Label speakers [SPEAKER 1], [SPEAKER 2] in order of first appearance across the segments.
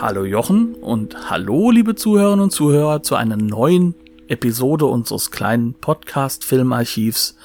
[SPEAKER 1] Hallo Jochen und hallo liebe Zuhörerinnen und Zuhörer zu einer neuen Episode unseres kleinen Podcast-Filmarchivs.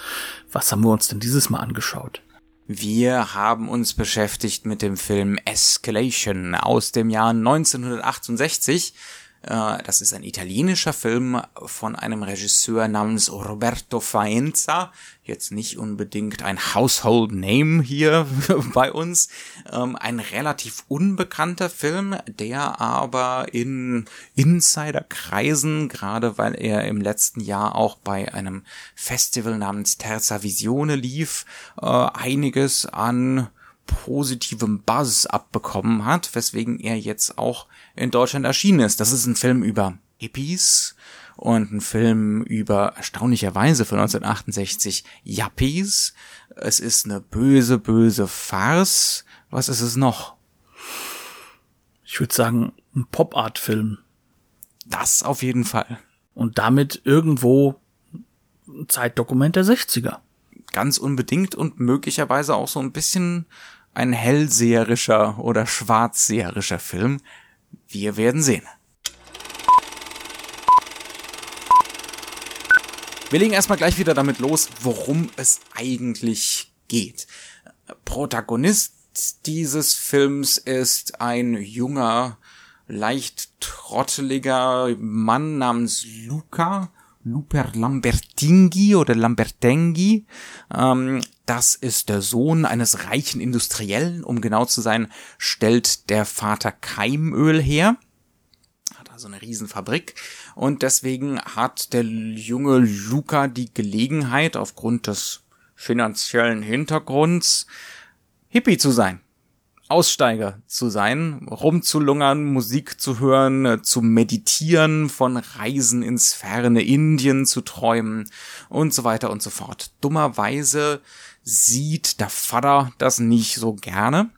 [SPEAKER 1] Was haben wir uns denn dieses Mal angeschaut?
[SPEAKER 2] Wir haben uns beschäftigt mit dem Film Escalation aus dem Jahr 1968 äh, das ist ein italienischer Film von einem Regisseur namens Roberto Faenza. Jetzt nicht unbedingt ein Household Name hier bei uns. Ähm, ein relativ unbekannter Film, der aber in Insiderkreisen, gerade weil er im letzten Jahr auch bei einem Festival namens Terza Visione lief, äh, einiges an positivem Buzz abbekommen hat, weswegen er jetzt auch in Deutschland erschienen ist. Das ist ein Film über Hippies und ein Film über erstaunlicherweise von 1968 Yuppies. Es ist eine böse, böse Farce. Was ist es noch?
[SPEAKER 1] Ich würde sagen, ein Pop-Art-Film.
[SPEAKER 2] Das auf jeden Fall.
[SPEAKER 1] Und damit irgendwo ein Zeitdokument der 60er.
[SPEAKER 2] Ganz unbedingt und möglicherweise auch so ein bisschen ein hellseherischer oder schwarzseherischer Film. Wir werden sehen. Wir legen erstmal gleich wieder damit los, worum es eigentlich geht. Protagonist dieses Films ist ein junger, leicht trotteliger Mann namens Luca, Luper Lambertinghi oder Lambertenghi. Ähm, das ist der Sohn eines reichen Industriellen, um genau zu sein, stellt der Vater Keimöl her. Hat also eine Riesenfabrik. Und deswegen hat der junge Luca die Gelegenheit, aufgrund des finanziellen Hintergrunds, Hippie zu sein. Aussteiger zu sein, rumzulungern, Musik zu hören, äh, zu meditieren, von Reisen ins ferne Indien zu träumen und so weiter und so fort. Dummerweise sieht der Vater das nicht so gerne,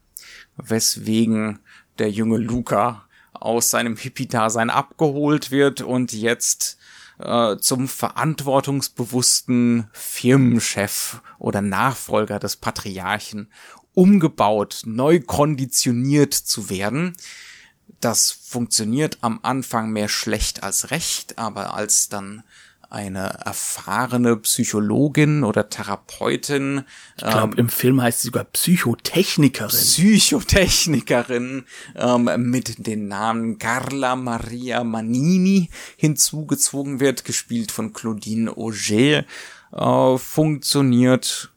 [SPEAKER 2] weswegen der junge Luca aus seinem Hippie-Dasein abgeholt wird und jetzt äh, zum verantwortungsbewussten Firmenchef oder Nachfolger des Patriarchen umgebaut, neu konditioniert zu werden. Das funktioniert am Anfang mehr schlecht als recht, aber als dann eine erfahrene Psychologin oder Therapeutin.
[SPEAKER 1] Ich glaube, ähm, im Film heißt sie sogar Psychotechnikerin.
[SPEAKER 2] Psychotechnikerin ähm, mit den Namen Carla Maria Manini hinzugezogen wird, gespielt von Claudine Auger, äh, funktioniert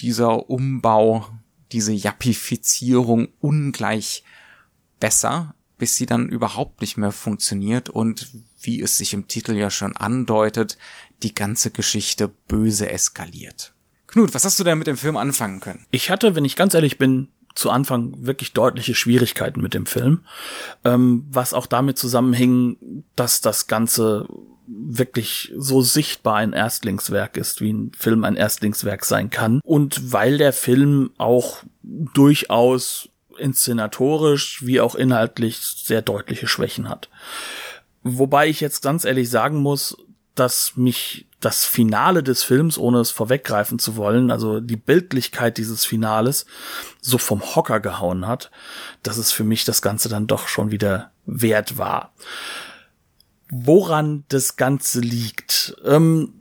[SPEAKER 2] dieser Umbau diese Jappifizierung ungleich besser, bis sie dann überhaupt nicht mehr funktioniert und wie es sich im Titel ja schon andeutet, die ganze Geschichte böse eskaliert. Knut, was hast du denn mit dem Film anfangen können?
[SPEAKER 1] Ich hatte, wenn ich ganz ehrlich bin, zu Anfang wirklich deutliche Schwierigkeiten mit dem Film, ähm, was auch damit zusammenhing, dass das Ganze wirklich so sichtbar ein Erstlingswerk ist, wie ein Film ein Erstlingswerk sein kann. Und weil der Film auch durchaus inszenatorisch wie auch inhaltlich sehr deutliche Schwächen hat. Wobei ich jetzt ganz ehrlich sagen muss, dass mich das Finale des Films, ohne es vorweggreifen zu wollen, also die Bildlichkeit dieses Finales, so vom Hocker gehauen hat, dass es für mich das Ganze dann doch schon wieder wert war woran das Ganze liegt, ähm,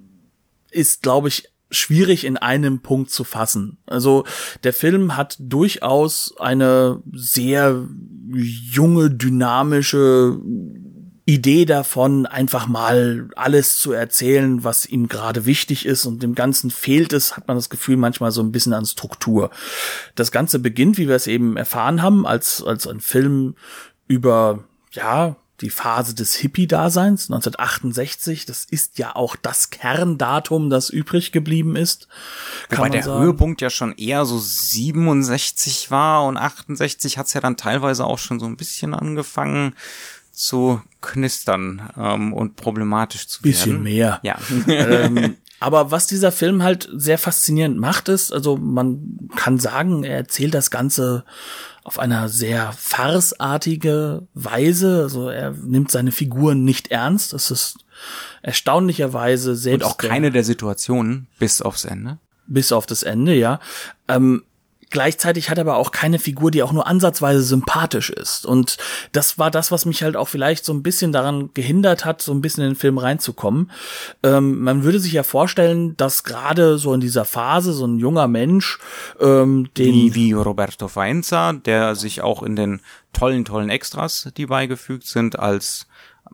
[SPEAKER 1] ist, glaube ich, schwierig in einem Punkt zu fassen. Also der Film hat durchaus eine sehr junge, dynamische Idee davon, einfach mal alles zu erzählen, was ihm gerade wichtig ist und dem Ganzen fehlt es, hat man das Gefühl manchmal so ein bisschen an Struktur. Das Ganze beginnt, wie wir es eben erfahren haben, als, als ein Film über, ja, die Phase des Hippie-Daseins 1968. Das ist ja auch das Kerndatum, das übrig geblieben ist.
[SPEAKER 2] Wobei der sagen. Höhepunkt ja schon eher so 67 war und 68 hat's ja dann teilweise auch schon so ein bisschen angefangen zu knistern ähm, und problematisch zu
[SPEAKER 1] Bisschen
[SPEAKER 2] werden.
[SPEAKER 1] mehr.
[SPEAKER 2] Ja.
[SPEAKER 1] ähm, aber was dieser Film halt sehr faszinierend macht, ist, also man kann sagen, er erzählt das Ganze auf einer sehr farceartige Weise. Also er nimmt seine Figuren nicht ernst. Das ist erstaunlicherweise selbst.
[SPEAKER 2] Und auch keine der Situationen bis aufs Ende.
[SPEAKER 1] Bis auf das Ende, ja. Ähm, Gleichzeitig hat er aber auch keine Figur, die auch nur ansatzweise sympathisch ist. Und das war das, was mich halt auch vielleicht so ein bisschen daran gehindert hat, so ein bisschen in den Film reinzukommen. Ähm, man würde sich ja vorstellen, dass gerade so in dieser Phase so ein junger Mensch, ähm, den
[SPEAKER 2] Wie, wie Roberto Faenza, der sich auch in den tollen, tollen Extras, die beigefügt sind, als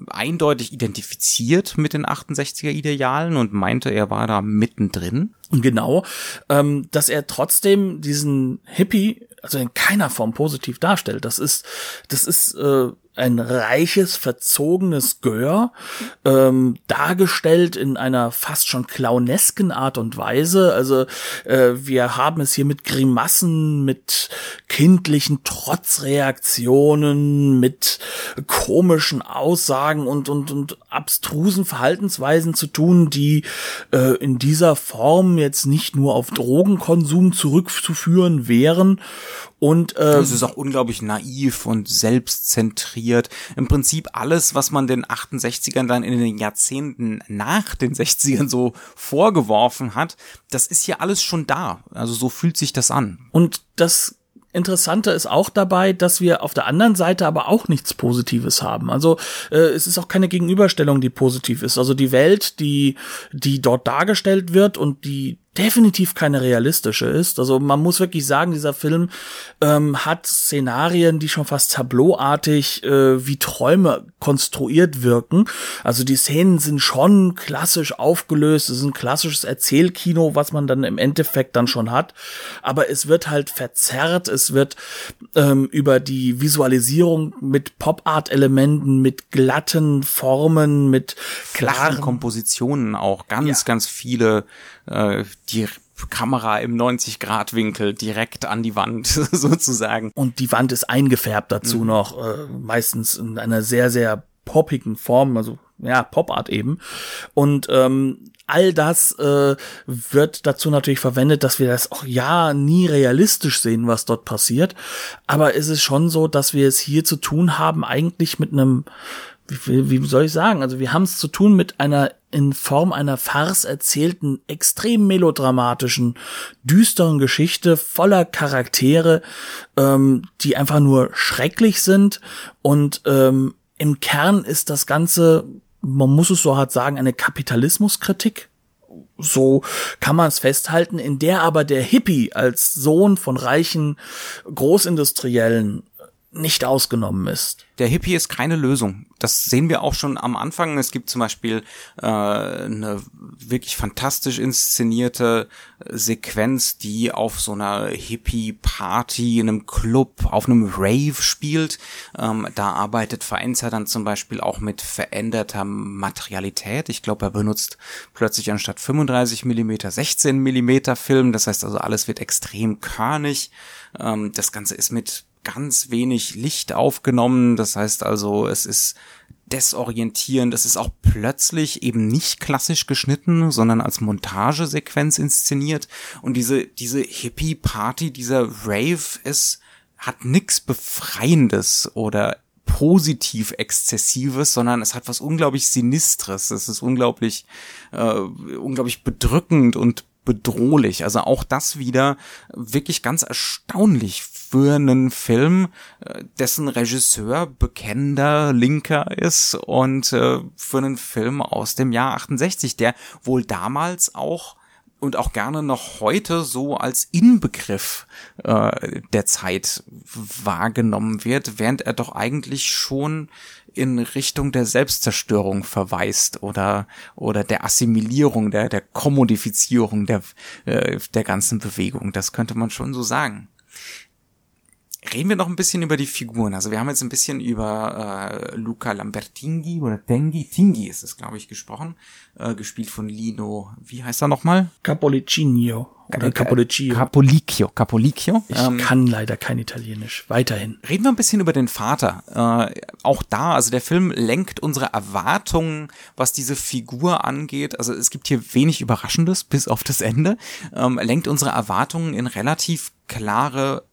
[SPEAKER 2] eindeutig identifiziert mit den 68er Idealen und meinte, er war da mittendrin.
[SPEAKER 1] Genau, ähm, dass er trotzdem diesen Hippie also in keiner Form positiv darstellt. Das ist, das ist äh, ein reiches, verzogenes Gör, ähm, dargestellt in einer fast schon clownesken Art und Weise. Also äh, wir haben es hier mit Grimassen, mit kindlichen Trotzreaktionen, mit komischen Aussagen und, und, und abstrusen Verhaltensweisen zu tun, die äh, in dieser Form jetzt nicht nur auf Drogenkonsum zurückzuführen wären. Und äh,
[SPEAKER 2] es ist auch unglaublich naiv und selbstzentriert. Im Prinzip alles, was man den 68ern dann in den Jahrzehnten nach den 60ern so vorgeworfen hat, das ist hier alles schon da. Also so fühlt sich das an.
[SPEAKER 1] Und das Interessante ist auch dabei, dass wir auf der anderen Seite aber auch nichts Positives haben. Also äh, es ist auch keine Gegenüberstellung, die positiv ist. Also die Welt, die die dort dargestellt wird und die definitiv keine realistische ist. Also man muss wirklich sagen, dieser Film ähm, hat Szenarien, die schon fast tableauartig äh, wie Träume konstruiert wirken. Also die Szenen sind schon klassisch aufgelöst, es ist ein klassisches Erzählkino, was man dann im Endeffekt dann schon hat. Aber es wird halt verzerrt, es wird ähm, über die Visualisierung mit Pop-Art-Elementen, mit glatten Formen, mit klaren
[SPEAKER 2] Kompositionen auch ganz, ja. ganz viele äh, die Kamera im 90-Grad-Winkel direkt an die Wand sozusagen.
[SPEAKER 1] Und die Wand ist eingefärbt dazu mhm. noch, äh, meistens in einer sehr, sehr poppigen Form, also ja, Pop-Art eben. Und ähm, all das äh, wird dazu natürlich verwendet, dass wir das auch ja nie realistisch sehen, was dort passiert. Aber es ist schon so, dass wir es hier zu tun haben, eigentlich mit einem wie, wie soll ich sagen? Also wir haben es zu tun mit einer in Form einer Farce erzählten, extrem melodramatischen, düsteren Geschichte voller Charaktere, ähm, die einfach nur schrecklich sind. Und ähm, im Kern ist das Ganze, man muss es so hart sagen, eine Kapitalismuskritik. So kann man es festhalten, in der aber der Hippie als Sohn von reichen Großindustriellen nicht ausgenommen ist.
[SPEAKER 2] Der Hippie ist keine Lösung. Das sehen wir auch schon am Anfang. Es gibt zum Beispiel äh, eine wirklich fantastisch inszenierte Sequenz, die auf so einer Hippie-Party in einem Club, auf einem Rave spielt. Ähm, da arbeitet Vereinzer dann zum Beispiel auch mit veränderter Materialität. Ich glaube, er benutzt plötzlich anstatt 35 Millimeter 16 Millimeter Film. Das heißt also, alles wird extrem körnig. Ähm, das Ganze ist mit ganz wenig Licht aufgenommen. Das heißt also, es ist desorientierend. Es ist auch plötzlich eben nicht klassisch geschnitten, sondern als Montagesequenz inszeniert. Und diese, diese Hippie-Party, dieser Rave, es hat nix Befreiendes oder positiv Exzessives, sondern es hat was unglaublich Sinistres. Es ist unglaublich, äh, unglaublich bedrückend und bedrohlich. Also auch das wieder wirklich ganz erstaunlich für einen Film, äh, dessen Regisseur bekennender Linker ist und äh, für einen Film aus dem Jahr 68, der wohl damals auch und auch gerne noch heute so als Inbegriff äh, der Zeit wahrgenommen wird, während er doch eigentlich schon in Richtung der Selbstzerstörung verweist oder oder der Assimilierung, der der Kommodifizierung der äh, der ganzen Bewegung. Das könnte man schon so sagen. Reden wir noch ein bisschen über die Figuren. Also wir haben jetzt ein bisschen über äh, Luca Lambertinghi oder Tengi, Tinghi ist es, glaube ich, gesprochen, äh, gespielt von Lino, wie heißt er nochmal?
[SPEAKER 1] Capolicino. Oder Capoliccio.
[SPEAKER 2] Capolicchio. Capolicchio.
[SPEAKER 1] Ich ähm, kann leider kein Italienisch. Weiterhin.
[SPEAKER 2] Reden wir ein bisschen über den Vater. Äh, auch da, also der Film lenkt unsere Erwartungen, was diese Figur angeht. Also es gibt hier wenig Überraschendes, bis auf das Ende. Ähm, lenkt unsere Erwartungen in relativ klare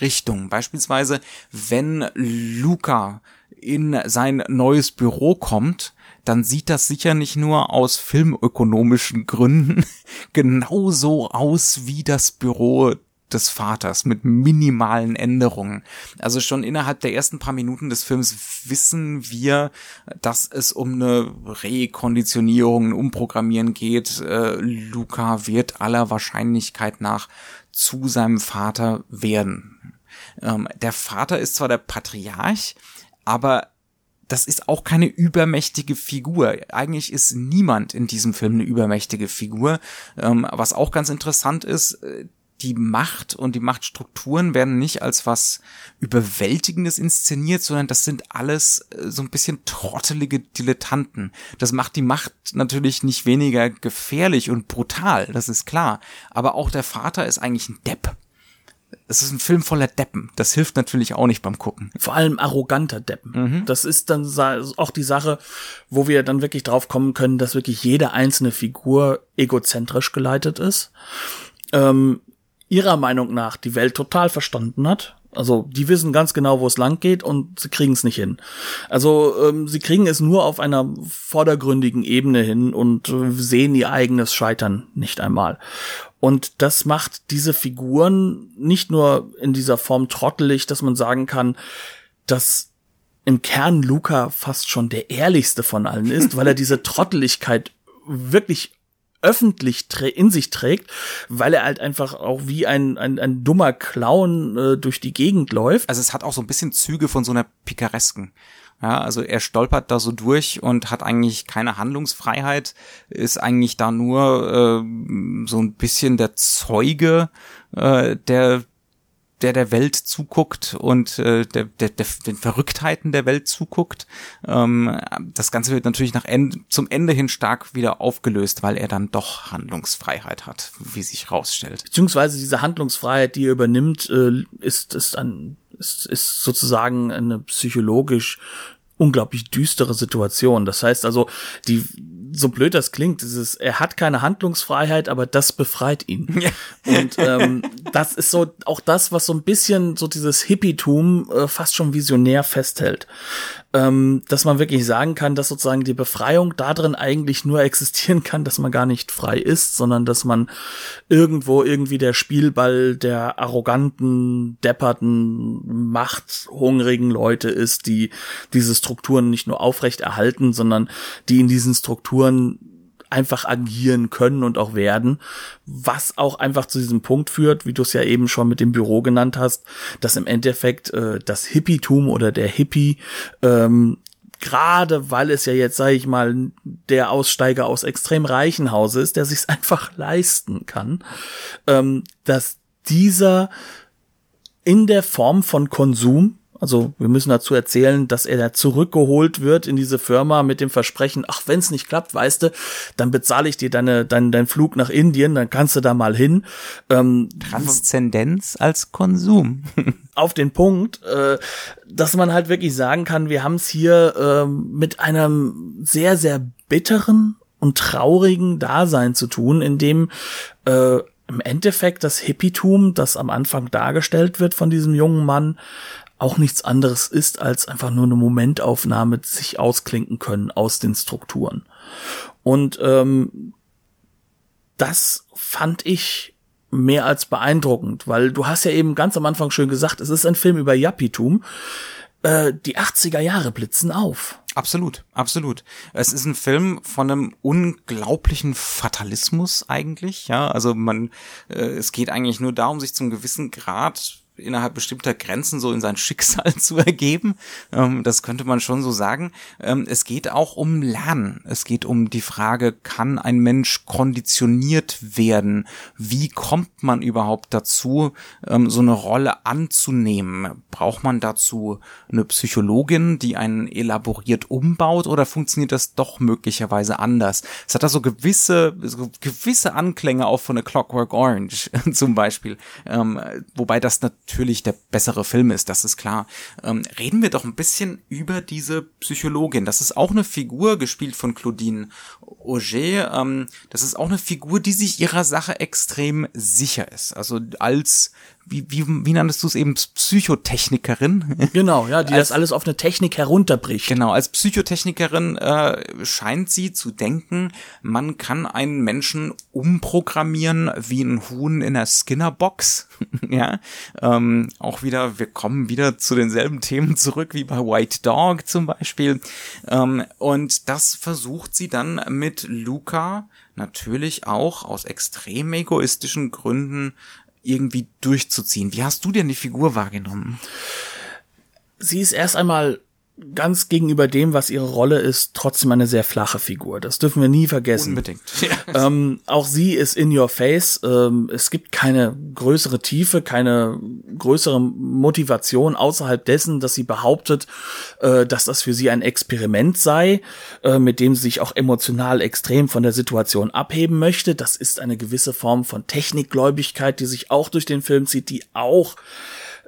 [SPEAKER 2] Richtungen. Beispielsweise, wenn Luca in sein neues Büro kommt, dann sieht das sicher nicht nur aus filmökonomischen Gründen genauso aus wie das Büro des Vaters mit minimalen Änderungen. Also schon innerhalb der ersten paar Minuten des Films wissen wir, dass es um eine Rekonditionierung, ein Umprogrammieren geht. Äh, Luca wird aller Wahrscheinlichkeit nach zu seinem Vater werden. Ähm, der Vater ist zwar der Patriarch, aber das ist auch keine übermächtige Figur. Eigentlich ist niemand in diesem Film eine übermächtige Figur. Ähm, was auch ganz interessant ist, äh, die Macht und die Machtstrukturen werden nicht als was Überwältigendes inszeniert, sondern das sind alles äh, so ein bisschen trottelige Dilettanten. Das macht die Macht natürlich nicht weniger gefährlich und brutal, das ist klar. Aber auch der Vater ist eigentlich ein Depp es ist ein Film voller Deppen. Das hilft natürlich auch nicht beim Gucken.
[SPEAKER 1] Vor allem arroganter Deppen. Mhm. Das ist dann auch die Sache, wo wir dann wirklich drauf kommen können, dass wirklich jede einzelne Figur egozentrisch geleitet ist. Ähm, ihrer Meinung nach die Welt total verstanden hat. Also die wissen ganz genau, wo es lang geht und sie kriegen es nicht hin. Also ähm, sie kriegen es nur auf einer vordergründigen Ebene hin und äh, sehen ihr eigenes Scheitern nicht einmal. Und das macht diese Figuren nicht nur in dieser Form trottelig, dass man sagen kann, dass im Kern Luca fast schon der ehrlichste von allen ist, weil er diese Trotteligkeit wirklich öffentlich in sich trägt, weil er halt einfach auch wie ein, ein, ein dummer Clown äh, durch die Gegend läuft.
[SPEAKER 2] Also es hat auch so ein bisschen Züge von so einer Pikaresken. Ja, also er stolpert da so durch und hat eigentlich keine Handlungsfreiheit, ist eigentlich da nur äh, so ein bisschen der Zeuge, äh, der der der Welt zuguckt und äh, der, der, der den Verrücktheiten der Welt zuguckt. Ähm, das Ganze wird natürlich nach Ende, zum Ende hin stark wieder aufgelöst, weil er dann doch Handlungsfreiheit hat, wie sich rausstellt.
[SPEAKER 1] Beziehungsweise diese Handlungsfreiheit, die er übernimmt, äh, ist, ist ein ist, ist sozusagen eine psychologisch unglaublich düstere Situation. Das heißt also, die so blöd das klingt, dieses, er hat keine Handlungsfreiheit, aber das befreit ihn. Ja. Und ähm, das ist so auch das, was so ein bisschen so dieses Hippietum äh, fast schon visionär festhält ähm, dass man wirklich sagen kann, dass sozusagen die Befreiung darin eigentlich nur existieren kann, dass man gar nicht frei ist, sondern dass man irgendwo irgendwie der Spielball der arroganten, depperten, machthungrigen Leute ist, die diese Strukturen nicht nur aufrecht erhalten, sondern die in diesen Strukturen einfach agieren können und auch werden, was auch einfach zu diesem Punkt führt, wie du es ja eben schon mit dem Büro genannt hast, dass im Endeffekt äh, das Hippietum oder der Hippie ähm, gerade weil es ja jetzt, sage ich mal, der Aussteiger aus extrem reichen Hause ist, der sich's einfach leisten kann, ähm, dass dieser in der Form von Konsum also wir müssen dazu erzählen, dass er da zurückgeholt wird in diese Firma mit dem Versprechen, ach, wenn es nicht klappt, weißt du, dann bezahle ich dir deine, dein, dein Flug nach Indien, dann kannst du da mal hin.
[SPEAKER 2] Ähm, Transzendenz als Konsum.
[SPEAKER 1] auf den Punkt, äh, dass man halt wirklich sagen kann, wir haben es hier äh, mit einem sehr, sehr bitteren und traurigen Dasein zu tun, in dem äh, im Endeffekt das Hippietum, das am Anfang dargestellt wird von diesem jungen Mann, auch nichts anderes ist als einfach nur eine Momentaufnahme, sich ausklinken können aus den Strukturen. Und ähm, das fand ich mehr als beeindruckend, weil du hast ja eben ganz am Anfang schön gesagt, es ist ein Film über Yappitum. Äh, die 80er Jahre blitzen auf.
[SPEAKER 2] Absolut, absolut. Es ist ein Film von einem unglaublichen Fatalismus eigentlich, ja. Also man, äh, es geht eigentlich nur darum, sich zum gewissen Grad innerhalb bestimmter Grenzen so in sein Schicksal zu ergeben. Ähm, das könnte man schon so sagen. Ähm, es geht auch um Lernen. Es geht um die Frage, kann ein Mensch konditioniert werden? Wie kommt man überhaupt dazu, ähm, so eine Rolle anzunehmen? Braucht man dazu eine Psychologin, die einen elaboriert umbaut oder funktioniert das doch möglicherweise anders? Es hat da so gewisse, so gewisse Anklänge auch von A Clockwork Orange zum Beispiel. Ähm, wobei das natürlich der bessere Film ist, das ist klar. Ähm, reden wir doch ein bisschen über diese Psychologin. Das ist auch eine Figur, gespielt von Claudine Auger. Ähm, das ist auch eine Figur, die sich ihrer Sache extrem sicher ist. Also als wie, wie, wie nanntest du es eben, Psychotechnikerin?
[SPEAKER 1] Genau, ja, die als, das alles auf eine Technik herunterbricht.
[SPEAKER 2] Genau, als Psychotechnikerin äh, scheint sie zu denken, man kann einen Menschen umprogrammieren wie ein Huhn in der Skinnerbox. ja, ähm, auch wieder, wir kommen wieder zu denselben Themen zurück wie bei White Dog zum Beispiel. Ähm, und das versucht sie dann mit Luca natürlich auch aus extrem egoistischen Gründen irgendwie durchzuziehen. Wie hast du denn die Figur wahrgenommen?
[SPEAKER 1] Sie ist erst einmal ganz gegenüber dem, was ihre Rolle ist, trotzdem eine sehr flache Figur. Das dürfen wir nie vergessen.
[SPEAKER 2] Unbedingt.
[SPEAKER 1] Ähm, auch sie ist in your face. Ähm, es gibt keine größere Tiefe, keine größere Motivation außerhalb dessen, dass sie behauptet, äh, dass das für sie ein Experiment sei, äh, mit dem sie sich auch emotional extrem von der Situation abheben möchte. Das ist eine gewisse Form von Technikgläubigkeit, die sich auch durch den Film zieht, die auch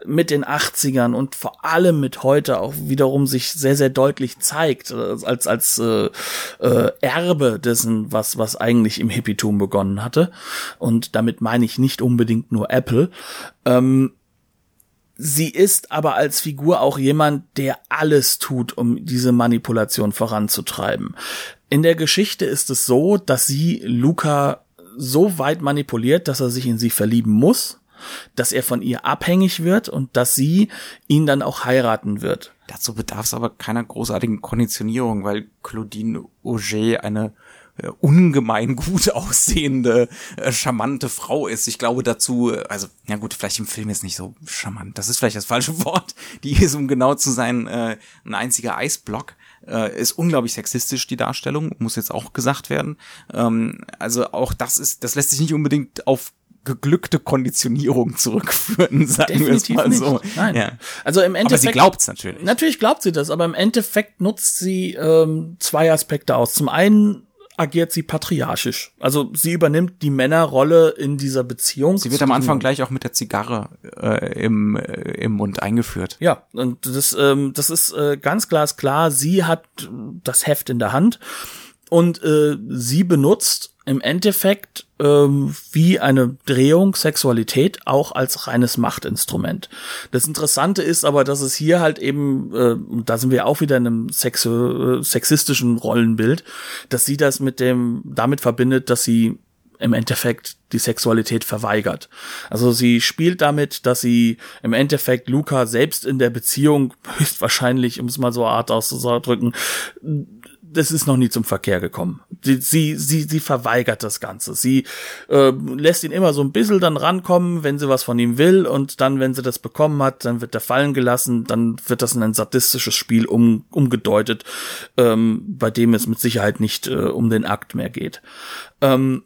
[SPEAKER 1] mit den 80ern und vor allem mit heute auch wiederum sich sehr, sehr deutlich zeigt, äh, als, als äh, äh, Erbe dessen, was, was eigentlich im Hippietum begonnen hatte. Und damit meine ich nicht unbedingt nur Apple. Ähm, Sie ist aber als Figur auch jemand, der alles tut, um diese Manipulation voranzutreiben. In der Geschichte ist es so, dass sie Luca so weit manipuliert, dass er sich in sie verlieben muss dass er von ihr abhängig wird und dass sie ihn dann auch heiraten wird.
[SPEAKER 2] Dazu bedarf es aber keiner großartigen Konditionierung, weil Claudine Auger eine äh, ungemein gut aussehende, äh, charmante Frau ist. Ich glaube dazu, äh, also, ja gut, vielleicht im Film ist nicht so charmant. Das ist vielleicht das falsche Wort. Die ist, um genau zu sein, äh, ein einziger Eisblock. Äh, ist unglaublich sexistisch, die Darstellung, muss jetzt auch gesagt werden. Ähm, also auch das ist, das lässt sich nicht unbedingt auf geglückte Konditionierung zurückführen, sagen wir es mal so.
[SPEAKER 1] Nicht. Nein. Ja. Also im Endeffekt.
[SPEAKER 2] Aber sie glaubt's natürlich.
[SPEAKER 1] Natürlich glaubt sie das, aber im Endeffekt nutzt sie ähm, zwei Aspekte aus. Zum einen agiert sie patriarchisch. Also sie übernimmt die Männerrolle in dieser Beziehung.
[SPEAKER 2] Sie wird am Anfang gleich auch mit der Zigarre äh, im, äh, im Mund eingeführt.
[SPEAKER 1] Ja, und das, ähm, das ist äh, ganz glasklar. Sie hat das Heft in der Hand und äh, sie benutzt im Endeffekt ähm, wie eine Drehung Sexualität auch als reines Machtinstrument. Das Interessante ist aber, dass es hier halt eben, äh, da sind wir auch wieder in einem sexu äh, sexistischen Rollenbild, dass sie das mit dem damit verbindet, dass sie im Endeffekt die Sexualität verweigert. Also sie spielt damit, dass sie im Endeffekt Luca selbst in der Beziehung höchstwahrscheinlich, um es mal so art auszudrücken, das ist noch nie zum Verkehr gekommen. Sie, sie, sie, sie verweigert das Ganze. Sie äh, lässt ihn immer so ein bisschen dann rankommen, wenn sie was von ihm will, und dann, wenn sie das bekommen hat, dann wird er fallen gelassen, dann wird das in ein sadistisches Spiel um, umgedeutet, ähm, bei dem es mit Sicherheit nicht äh, um den Akt mehr geht. Ähm,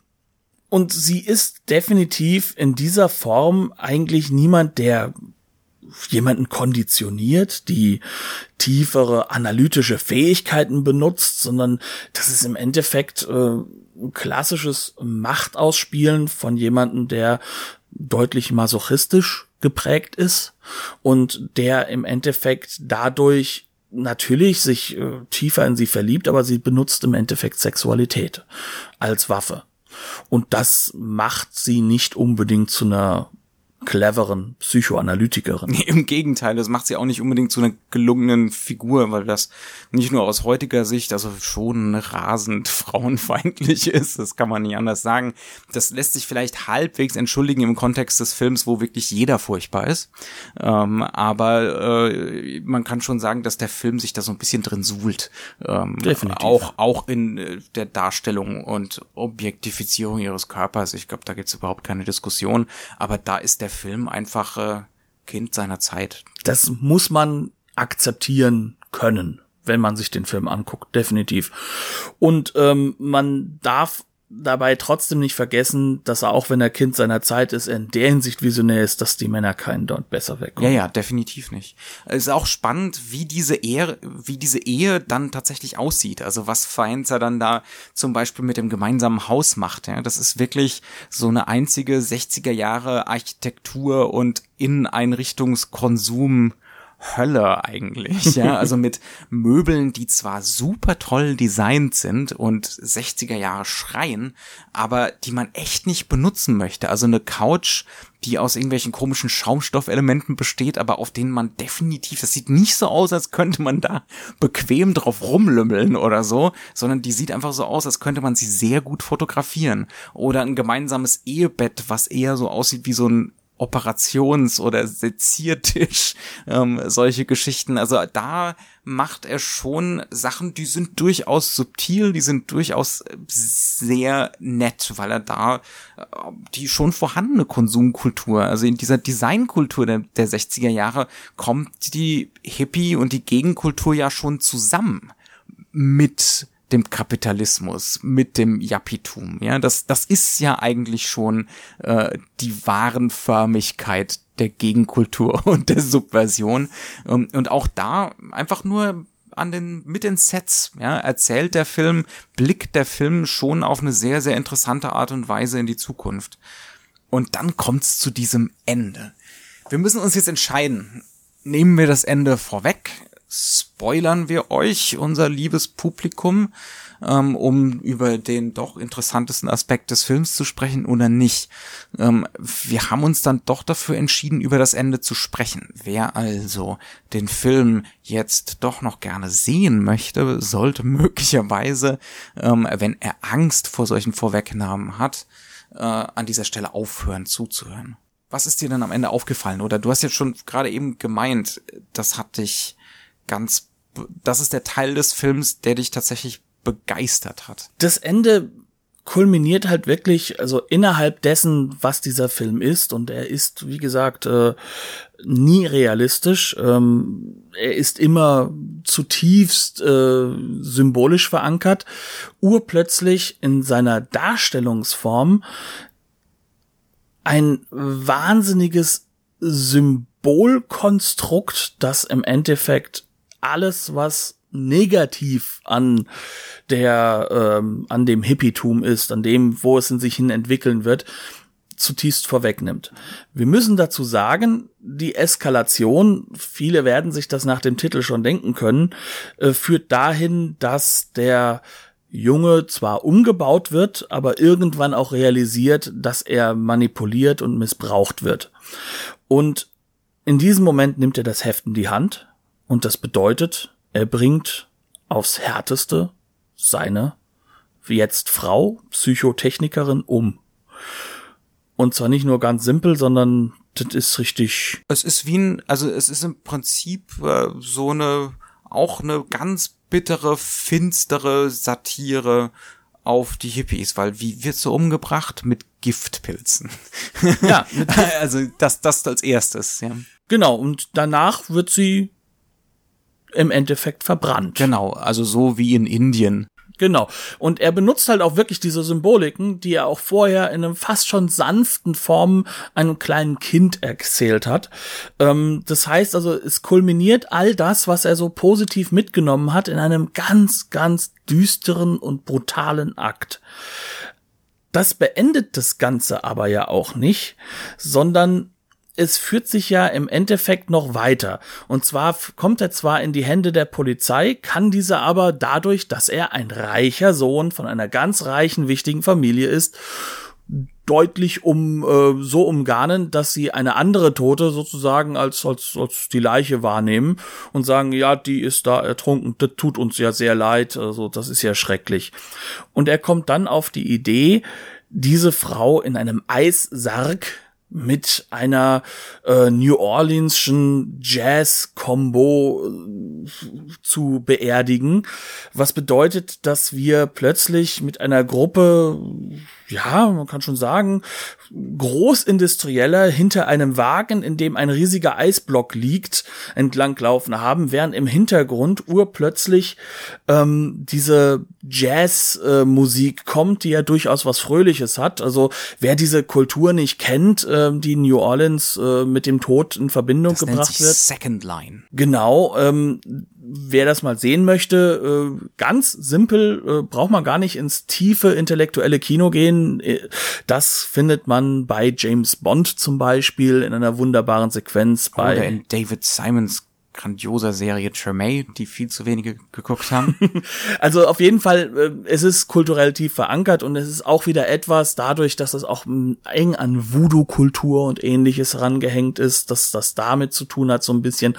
[SPEAKER 1] und sie ist definitiv in dieser Form eigentlich niemand, der jemanden konditioniert, die tiefere analytische Fähigkeiten benutzt, sondern das ist im Endeffekt äh, klassisches Machtausspielen von jemanden, der deutlich masochistisch geprägt ist und der im Endeffekt dadurch natürlich sich äh, tiefer in sie verliebt, aber sie benutzt im Endeffekt Sexualität als Waffe. Und das macht sie nicht unbedingt zu einer cleveren Psychoanalytikerin.
[SPEAKER 2] Nee, Im Gegenteil, das macht sie auch nicht unbedingt zu einer gelungenen Figur, weil das nicht nur aus heutiger Sicht, also schon rasend frauenfeindlich ist, das kann man nicht anders sagen. Das lässt sich vielleicht halbwegs entschuldigen im Kontext des Films, wo wirklich jeder furchtbar ist. Ähm, aber äh, man kann schon sagen, dass der Film sich da so ein bisschen drin suhlt. Ähm,
[SPEAKER 1] Definitiv.
[SPEAKER 2] Auch, auch in äh, der Darstellung und Objektifizierung ihres Körpers. Ich glaube, da gibt's überhaupt keine Diskussion. Aber da ist der Film einfach äh, Kind seiner Zeit.
[SPEAKER 1] Das muss man akzeptieren können, wenn man sich den Film anguckt, definitiv. Und ähm, man darf dabei trotzdem nicht vergessen, dass er auch wenn er Kind seiner Zeit ist, in der Hinsicht visionär ist, dass die Männer keinen dort besser wegkommen.
[SPEAKER 2] Ja, ja, definitiv nicht. Es ist auch spannend, wie diese Ehe, wie diese Ehe dann tatsächlich aussieht. Also was Feinzer dann da zum Beispiel mit dem gemeinsamen Haus macht. Ja, das ist wirklich so eine einzige 60er Jahre Architektur und Inneneinrichtungskonsum Hölle eigentlich, ja, also mit Möbeln, die zwar super toll designt sind und 60er Jahre schreien, aber die man echt nicht benutzen möchte. Also eine Couch, die aus irgendwelchen komischen Schaumstoffelementen besteht, aber auf denen man definitiv, das sieht nicht so aus, als könnte man da bequem drauf rumlümmeln oder so, sondern die sieht einfach so aus, als könnte man sie sehr gut fotografieren. Oder ein gemeinsames Ehebett, was eher so aussieht wie so ein Operations- oder Seziertisch, ähm, solche Geschichten. Also da macht er schon Sachen, die sind durchaus subtil, die sind durchaus sehr nett, weil er da äh, die schon vorhandene Konsumkultur, also in dieser Designkultur der, der 60er Jahre kommt die Hippie und die Gegenkultur ja schon zusammen mit dem Kapitalismus, mit dem Jappitum. Ja, das, das ist ja eigentlich schon äh, die Warenförmigkeit der Gegenkultur und der Subversion. Und, und auch da einfach nur an den, mit den Sets, ja, erzählt der Film, blickt der Film schon auf eine sehr, sehr interessante Art und Weise in die Zukunft. Und dann kommt's zu diesem Ende. Wir müssen uns jetzt entscheiden. Nehmen wir das Ende vorweg? Spoilern wir euch, unser liebes Publikum, ähm, um über den doch interessantesten Aspekt des Films zu sprechen oder nicht. Ähm, wir haben uns dann doch dafür entschieden, über das Ende zu sprechen. Wer also den Film jetzt doch noch gerne sehen möchte, sollte möglicherweise, ähm, wenn er Angst vor solchen Vorwegnahmen hat, äh, an dieser Stelle aufhören zuzuhören. Was ist dir dann am Ende aufgefallen? Oder du hast jetzt schon gerade eben gemeint, das hat dich ganz, das ist der Teil des Films, der dich tatsächlich begeistert hat.
[SPEAKER 1] Das Ende kulminiert halt wirklich, also innerhalb dessen, was dieser Film ist, und er ist, wie gesagt, äh, nie realistisch. Ähm, er ist immer zutiefst äh, symbolisch verankert. Urplötzlich in seiner Darstellungsform ein wahnsinniges Symbolkonstrukt, das im Endeffekt alles, was negativ an der ähm, an dem Hippietum ist, an dem, wo es in sich hin entwickeln wird, zutiefst vorwegnimmt. Wir müssen dazu sagen, die Eskalation, viele werden sich das nach dem Titel schon denken können, äh, führt dahin, dass der Junge zwar umgebaut wird, aber irgendwann auch realisiert, dass er manipuliert und missbraucht wird. Und in diesem Moment nimmt er das Heft in die Hand und das bedeutet, er bringt aufs härteste seine jetzt Frau, Psychotechnikerin, um. Und zwar nicht nur ganz simpel, sondern das ist richtig.
[SPEAKER 2] Es ist wie ein, also es ist im Prinzip äh, so eine, auch eine ganz bittere, finstere Satire auf die Hippies, weil wie wird so umgebracht? Mit Giftpilzen. Ja, mit also das, das als erstes, ja.
[SPEAKER 1] Genau, und danach wird sie im Endeffekt verbrannt.
[SPEAKER 2] Genau, also so wie in Indien.
[SPEAKER 1] Genau. Und er benutzt halt auch wirklich diese Symboliken, die er auch vorher in einem fast schon sanften Form einem kleinen Kind erzählt hat. Ähm, das heißt also, es kulminiert all das, was er so positiv mitgenommen hat, in einem ganz, ganz düsteren und brutalen Akt. Das beendet das Ganze aber ja auch nicht, sondern es führt sich ja im Endeffekt noch weiter. Und zwar kommt er zwar in die Hände der Polizei, kann diese aber dadurch, dass er ein reicher Sohn von einer ganz reichen, wichtigen Familie ist, deutlich um äh, so umgarnen, dass sie eine andere Tote sozusagen als, als als die Leiche wahrnehmen und sagen, ja, die ist da ertrunken, das tut uns ja sehr leid, also das ist ja schrecklich. Und er kommt dann auf die Idee, diese Frau in einem Eissarg mit einer äh, New Orleanschen Jazz-Combo äh, zu beerdigen, was bedeutet, dass wir plötzlich mit einer Gruppe ja, man kann schon sagen, Großindustrieller hinter einem Wagen, in dem ein riesiger Eisblock liegt, entlanglaufen haben, während im Hintergrund urplötzlich ähm, diese Jazzmusik äh, kommt, die ja durchaus was Fröhliches hat. Also wer diese Kultur nicht kennt, äh, die in New Orleans äh, mit dem Tod in Verbindung
[SPEAKER 2] das
[SPEAKER 1] gebracht wird.
[SPEAKER 2] Second Line.
[SPEAKER 1] Genau, ähm, wer das mal sehen möchte, äh, ganz simpel, äh, braucht man gar nicht ins tiefe intellektuelle Kino gehen. Äh, das findet man bei James Bond zum Beispiel in einer wunderbaren Sequenz. Bei
[SPEAKER 2] Oder in David Simons grandioser Serie Tremay, die viel zu wenige geguckt haben.
[SPEAKER 1] also auf jeden Fall, äh, es ist kulturell tief verankert und es ist auch wieder etwas dadurch, dass es auch eng an Voodoo-Kultur und ähnliches rangehängt ist, dass das damit zu tun hat so ein bisschen,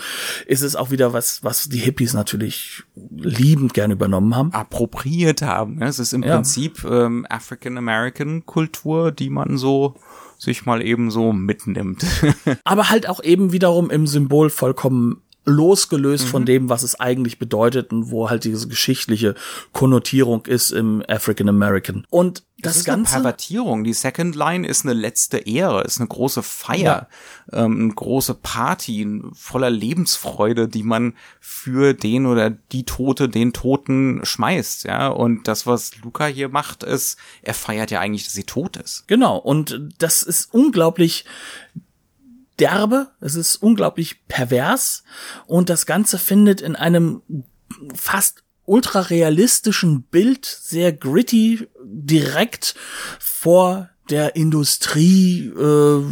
[SPEAKER 1] ist es auch wieder was, was die Hippies natürlich liebend gern übernommen haben.
[SPEAKER 2] Appropriiert haben. Es ist im ja. Prinzip ähm, African-American Kultur, die man so sich mal eben so mitnimmt.
[SPEAKER 1] Aber halt auch eben wiederum im Symbol vollkommen losgelöst mhm. von dem, was es eigentlich bedeutet und wo halt diese geschichtliche Konnotierung ist im African American. Und das, das
[SPEAKER 2] ist
[SPEAKER 1] Ganze.
[SPEAKER 2] Eine Pervertierung. Die Second Line ist eine letzte Ehre, ist eine große Feier, ja. ähm, eine große Party voller Lebensfreude, die man für den oder die Tote, den Toten schmeißt, ja. Und das, was Luca hier macht, ist, er feiert ja eigentlich, dass sie tot ist.
[SPEAKER 1] Genau. Und das ist unglaublich derbe, es ist unglaublich pervers und das Ganze findet in einem fast ultra realistischen Bild, sehr gritty, direkt vor der Industrie, äh,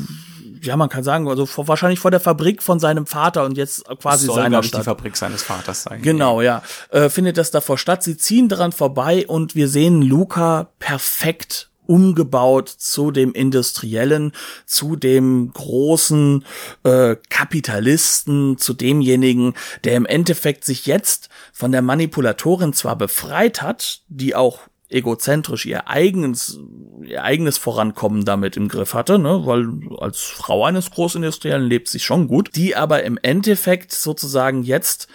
[SPEAKER 1] ja, man kann sagen, also vor, wahrscheinlich vor der Fabrik von seinem Vater und jetzt quasi
[SPEAKER 2] soll,
[SPEAKER 1] seiner
[SPEAKER 2] Stadt. die Fabrik seines Vaters sein.
[SPEAKER 1] Genau, ja. Äh, findet das davor statt. Sie ziehen daran vorbei und wir sehen Luca perfekt umgebaut zu dem Industriellen, zu dem großen äh, Kapitalisten, zu demjenigen, der im Endeffekt sich jetzt von der Manipulatorin zwar befreit hat, die auch egozentrisch ihr eigenes, ihr eigenes Vorankommen damit im Griff hatte, ne, weil als Frau eines Großindustriellen lebt sich schon gut, die aber im Endeffekt sozusagen jetzt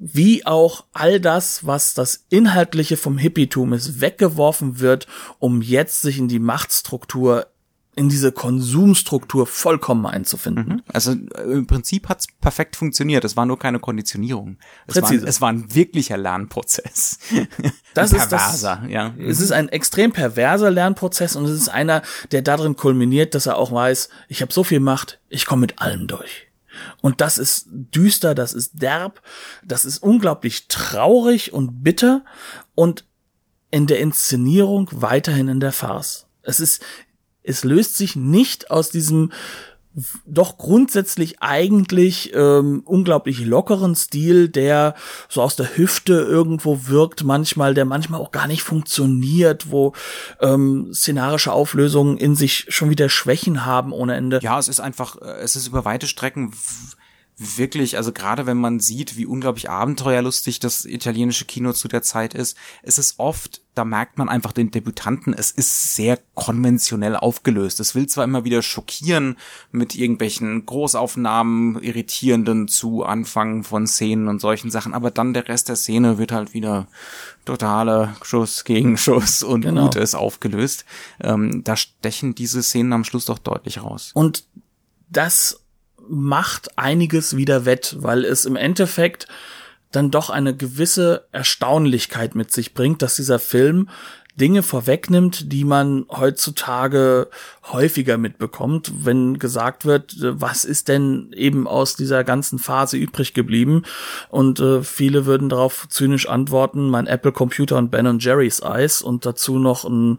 [SPEAKER 1] wie auch all das, was das Inhaltliche vom Hippietum ist, weggeworfen wird, um jetzt sich in die Machtstruktur in diese Konsumstruktur vollkommen einzufinden. Mhm.
[SPEAKER 2] Also äh, im Prinzip hat's perfekt funktioniert. Es war nur keine Konditionierung. Es, Präzise. War, es war ein wirklicher Lernprozess.
[SPEAKER 1] Das ist perverser, das, ja. Es ist ein extrem perverser Lernprozess und es ist einer, der darin kulminiert, dass er auch weiß, ich habe so viel Macht, ich komme mit allem durch. Und das ist düster, das ist derb, das ist unglaublich traurig und bitter und in der Inszenierung weiterhin in der Farce. Es ist, es löst sich nicht aus diesem doch grundsätzlich eigentlich ähm, unglaublich lockeren Stil, der so aus der Hüfte irgendwo wirkt, manchmal, der manchmal auch gar nicht funktioniert, wo ähm, szenarische Auflösungen in sich schon wieder Schwächen haben ohne Ende.
[SPEAKER 2] Ja, es ist einfach, äh, es ist über weite Strecken wirklich, also gerade wenn man sieht, wie unglaublich abenteuerlustig das italienische Kino zu der Zeit ist, es ist oft, da merkt man einfach den Debütanten, es ist sehr konventionell aufgelöst. Es will zwar immer wieder schockieren mit irgendwelchen Großaufnahmen, irritierenden zu Anfang von Szenen und solchen Sachen, aber dann der Rest der Szene wird halt wieder totale Schuss gegen Schuss und genau. Gutes aufgelöst. Ähm, da stechen diese Szenen am Schluss doch deutlich raus.
[SPEAKER 1] Und das macht einiges wieder wett, weil es im Endeffekt dann doch eine gewisse Erstaunlichkeit mit sich bringt, dass dieser Film Dinge vorwegnimmt, die man heutzutage häufiger mitbekommt, wenn gesagt wird, was ist denn eben aus dieser ganzen Phase übrig geblieben? Und äh, viele würden darauf zynisch antworten, mein Apple Computer und Ben Jerry's Eis und dazu noch ein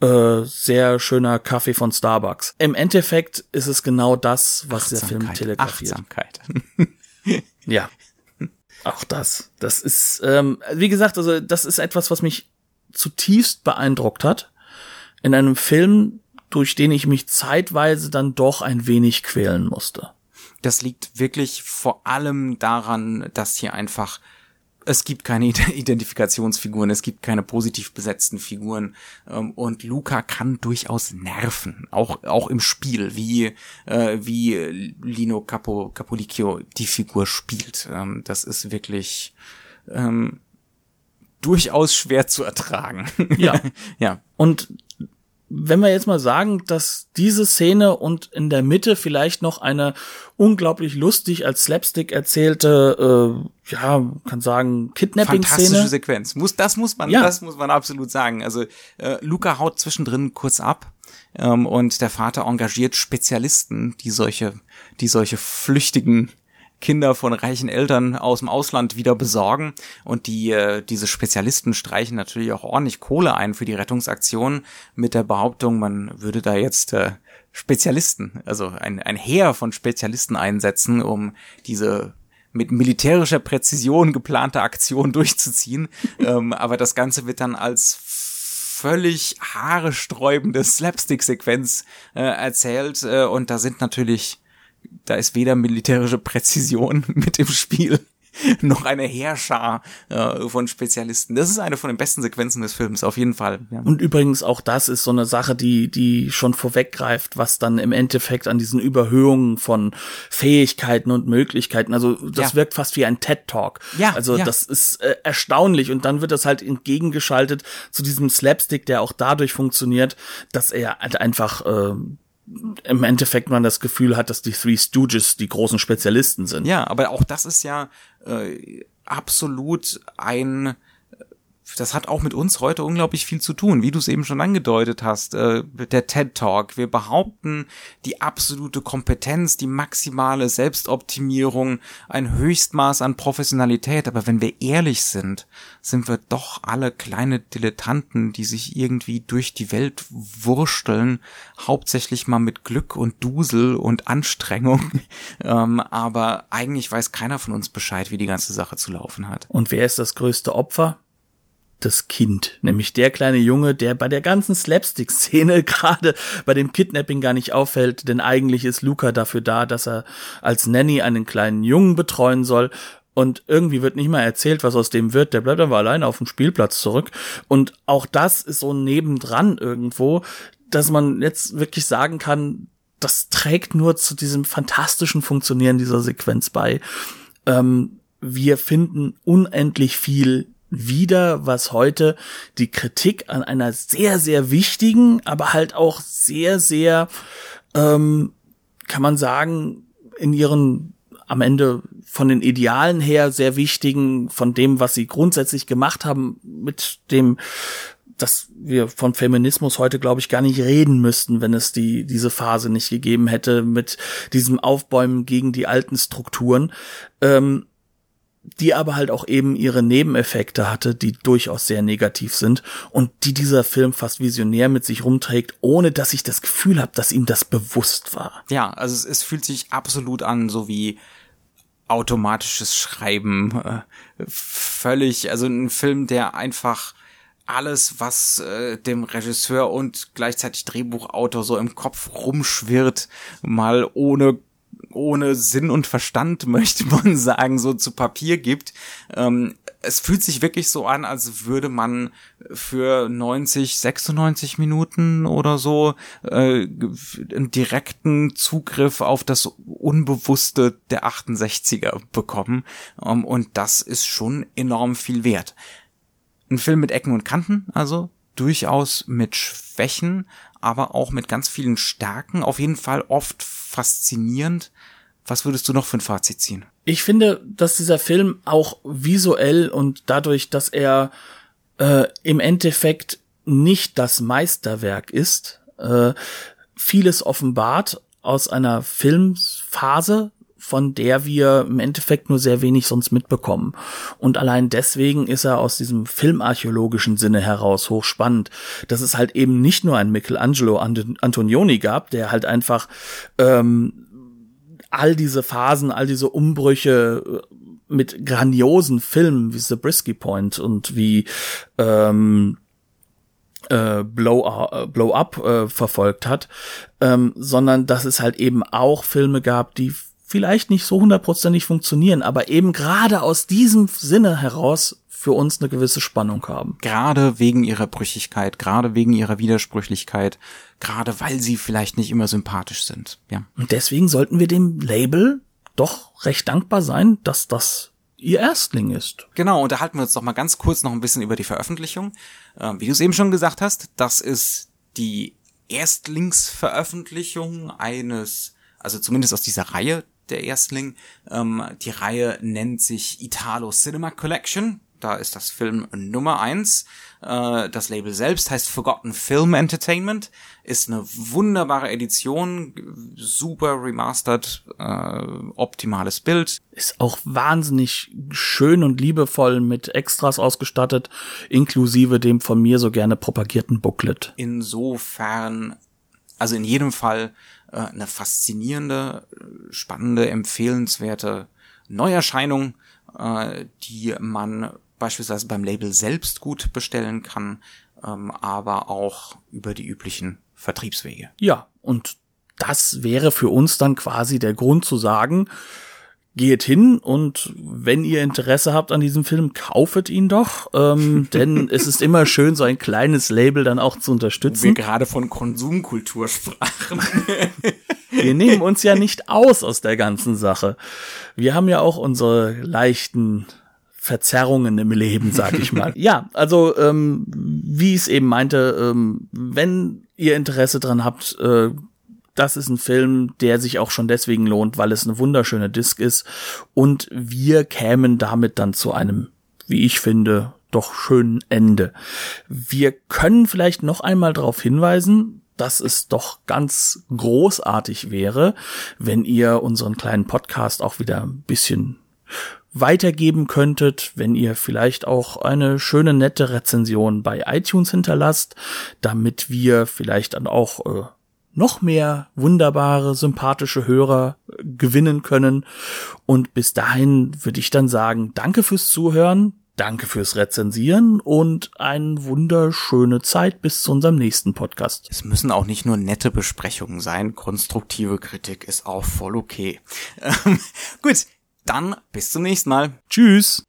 [SPEAKER 1] äh, sehr schöner Kaffee von Starbucks. Im Endeffekt ist es genau das, was der Film telegrafiert.
[SPEAKER 2] Achtsamkeit.
[SPEAKER 1] ja. Auch das. Das ist, ähm, wie gesagt, also das ist etwas, was mich zutiefst beeindruckt hat. In einem Film, durch den ich mich zeitweise dann doch ein wenig quälen musste.
[SPEAKER 2] Das liegt wirklich vor allem daran, dass hier einfach es gibt keine Identifikationsfiguren, es gibt keine positiv besetzten Figuren ähm, und Luca kann durchaus nerven, auch auch im Spiel, wie äh, wie Lino Capo Capolicchio die Figur spielt. Ähm, das ist wirklich ähm, durchaus schwer zu ertragen.
[SPEAKER 1] Ja. ja. Und wenn wir jetzt mal sagen, dass diese Szene und in der Mitte vielleicht noch eine unglaublich lustig als Slapstick erzählte, äh, ja, kann sagen, Kidnapping-Szene.
[SPEAKER 2] Fantastische Sequenz. Muss, das muss man,
[SPEAKER 1] Ja.
[SPEAKER 2] das muss man absolut sagen. Also äh, Luca haut zwischendrin kurz ab ähm, und der Vater engagiert Spezialisten, die solche, die solche flüchtigen Kinder von reichen Eltern aus dem Ausland wieder besorgen und die äh, diese Spezialisten streichen natürlich auch ordentlich Kohle ein für die Rettungsaktion mit der Behauptung, man würde da jetzt äh, Spezialisten, also ein, ein Heer von Spezialisten einsetzen, um diese mit militärischer Präzision geplante Aktion durchzuziehen. ähm, aber das Ganze wird dann als völlig haaresträubende Slapstick-Sequenz äh, erzählt äh, und da sind natürlich, da ist weder militärische Präzision mit im Spiel noch eine Heerschar äh, von Spezialisten. Das ist eine von den besten Sequenzen des Films, auf jeden Fall. Ja.
[SPEAKER 1] Und übrigens auch das ist so eine Sache, die, die schon vorweggreift, was dann im Endeffekt an diesen Überhöhungen von Fähigkeiten und Möglichkeiten, also das
[SPEAKER 2] Ja.
[SPEAKER 1] wirkt fast wie ein TED-Talk.
[SPEAKER 2] Ja,
[SPEAKER 1] Also
[SPEAKER 2] ja.
[SPEAKER 1] das ist äh, erstaunlich und dann wird das halt entgegengeschaltet zu diesem Slapstick, der auch dadurch funktioniert, dass er halt einfach äh, im Endeffekt man das Gefühl hat, dass die Three Stooges die großen Spezialisten sind.
[SPEAKER 2] Ja, aber auch das ist ja äh, absolut ein das hat auch mit uns heute unglaublich viel zu tun, wie du es eben schon angedeutet hast, äh, der TED Talk. Wir behaupten die absolute Kompetenz, die maximale Selbstoptimierung, ein Höchstmaß an Professionalität. Aber wenn wir ehrlich sind, sind wir doch alle kleine Dilettanten, die sich irgendwie durch die Welt wursteln, hauptsächlich mal mit Glück und Dusel und Anstrengung. ähm, aber eigentlich weiß keiner von uns Bescheid, wie die ganze Sache zu laufen hat.
[SPEAKER 1] Und wer ist das größte Opfer? Das Kind, nämlich der kleine Junge, der bei der ganzen Slapstick-Szene gerade bei dem Kidnapping gar nicht auffällt, denn eigentlich ist Luca dafür da, dass er als Nanny einen kleinen Jungen betreuen soll. Und irgendwie wird nicht mal erzählt, was aus dem wird. Der bleibt aber alleine auf dem Spielplatz zurück. Und auch das ist so nebendran irgendwo, dass man jetzt wirklich sagen kann, das trägt nur zu diesem fantastischen Funktionieren dieser Sequenz bei ähm, wir finden unendlich viel wieder, was heute die Kritik an einer sehr, sehr wichtigen, aber halt auch sehr, sehr, ähm, kann man sagen, in ihren am Ende von den Idealen her sehr wichtigen, von dem, was sie grundsätzlich gemacht haben, mit dem, dass wir von Feminismus heute, glaube ich, gar nicht reden müssten, wenn es die, diese Phase nicht gegeben hätte, mit diesem Aufbäumen gegen die alten Strukturen. Ähm, die aber halt auch eben ihre Nebeneffekte hatte, die durchaus sehr negativ sind und die dieser Film fast visionär mit sich rumträgt, ohne dass ich das Gefühl habe, dass ihm das bewusst war.
[SPEAKER 2] Ja, also es, es fühlt sich absolut an, so wie automatisches Schreiben. Äh, völlig, also ein Film, der einfach alles, was äh, dem Regisseur und gleichzeitig Drehbuchautor so im Kopf rumschwirrt, mal ohne ohne Sinn und Verstand, möchte man sagen, so zu Papier gibt. Ähm, es fühlt sich wirklich so an, als würde man für 90, 96 Minuten oder so äh, einen direkten Zugriff auf das Unbewusste der 68er bekommen. Ähm, und das ist schon enorm viel wert. Ein Film mit Ecken und Kanten, also durchaus mit Schwächen, aber auch mit ganz vielen Stärken. Auf jeden Fall oft faszinierend. Was würdest du noch für ein Fazit ziehen?
[SPEAKER 1] Ich finde, dass dieser Film auch visuell und dadurch, dass er äh, im Endeffekt nicht das Meisterwerk ist, äh, vieles offenbart aus einer Filmphase, von der wir im Endeffekt nur sehr wenig sonst mitbekommen. Und allein deswegen ist er aus diesem filmarchäologischen Sinne heraus hochspannend, dass es halt eben nicht nur einen Michelangelo Antonioni gab, der halt einfach ähm, all diese Phasen, all diese Umbrüche äh, mit grandiosen Filmen wie Zabriskie Point und wie ähm, äh, Blow, äh, Blow Up äh, verfolgt hat, ähm, sondern dass es halt eben auch Filme gab, die vielleicht nicht so hundertprozentig funktionieren, aber eben gerade aus diesem Sinne heraus für uns eine gewisse Spannung haben.
[SPEAKER 2] Gerade wegen ihrer Brüchigkeit, gerade wegen ihrer Widersprüchlichkeit, gerade weil sie vielleicht nicht immer sympathisch sind. Ja.
[SPEAKER 1] Und deswegen sollten wir dem Label doch recht dankbar sein, dass das ihr Erstling ist.
[SPEAKER 2] Genau, unterhalten wir uns doch mal ganz kurz noch ein bisschen über die Veröffentlichung. Ähm, wie du es eben schon gesagt hast, das ist die Erstlingsveröffentlichung eines, also zumindest aus dieser Reihe der Erstling. Ähm, die Reihe nennt sich Italo Cinema Collection. Da ist das Film Nummer eins. Äh, das Label selbst heißt Forgotten Film Entertainment. Ist eine wunderbare Edition, super remastered, äh, optimales Bild.
[SPEAKER 1] Ist auch wahnsinnig schön und liebevoll mit Extras ausgestattet, inklusive dem von mir so gerne propagierten Booklet.
[SPEAKER 2] Insofern, also in jedem Fall äh, eine faszinierende, spannende, empfehlenswerte Neuerscheinung, äh, die man beispielsweise beim Label selbst gut bestellen kann, ähm, aber auch über die üblichen Vertriebswege.
[SPEAKER 1] Ja, und das wäre für uns dann quasi der Grund zu sagen, geht hin und wenn ihr Interesse habt an diesem Film, kaufet ihn doch, ähm, denn es ist immer schön, so ein kleines Label dann auch zu unterstützen.
[SPEAKER 2] Wir gerade von Konsumkultur sprachen.
[SPEAKER 1] Wir nehmen uns ja nicht aus aus der ganzen Sache. Wir haben ja auch unsere leichten Verzerrungen im Leben, sag ich mal. ja, also ähm, wie ich es eben meinte, ähm, wenn ihr Interesse dran habt, äh, das ist ein Film, der sich auch schon deswegen lohnt, weil es eine wunderschöne Disc ist und wir kämen damit dann zu einem, wie ich finde, doch schönen Ende. Wir können vielleicht noch einmal darauf hinweisen, dass es doch ganz großartig wäre, wenn ihr unseren kleinen Podcast auch wieder ein bisschen weitergeben könntet, wenn ihr vielleicht auch eine schöne, nette Rezension bei iTunes hinterlasst, damit wir vielleicht dann auch äh, noch mehr wunderbare, sympathische Hörer gewinnen können. Und bis dahin würde ich dann sagen, danke fürs Zuhören, danke fürs Rezensieren und eine wunderschöne Zeit bis zu unserem nächsten Podcast.
[SPEAKER 2] Es müssen auch nicht nur nette Besprechungen sein, konstruktive Kritik ist auch voll okay. gut, dann bis zum nächsten Mal.
[SPEAKER 1] Tschüss.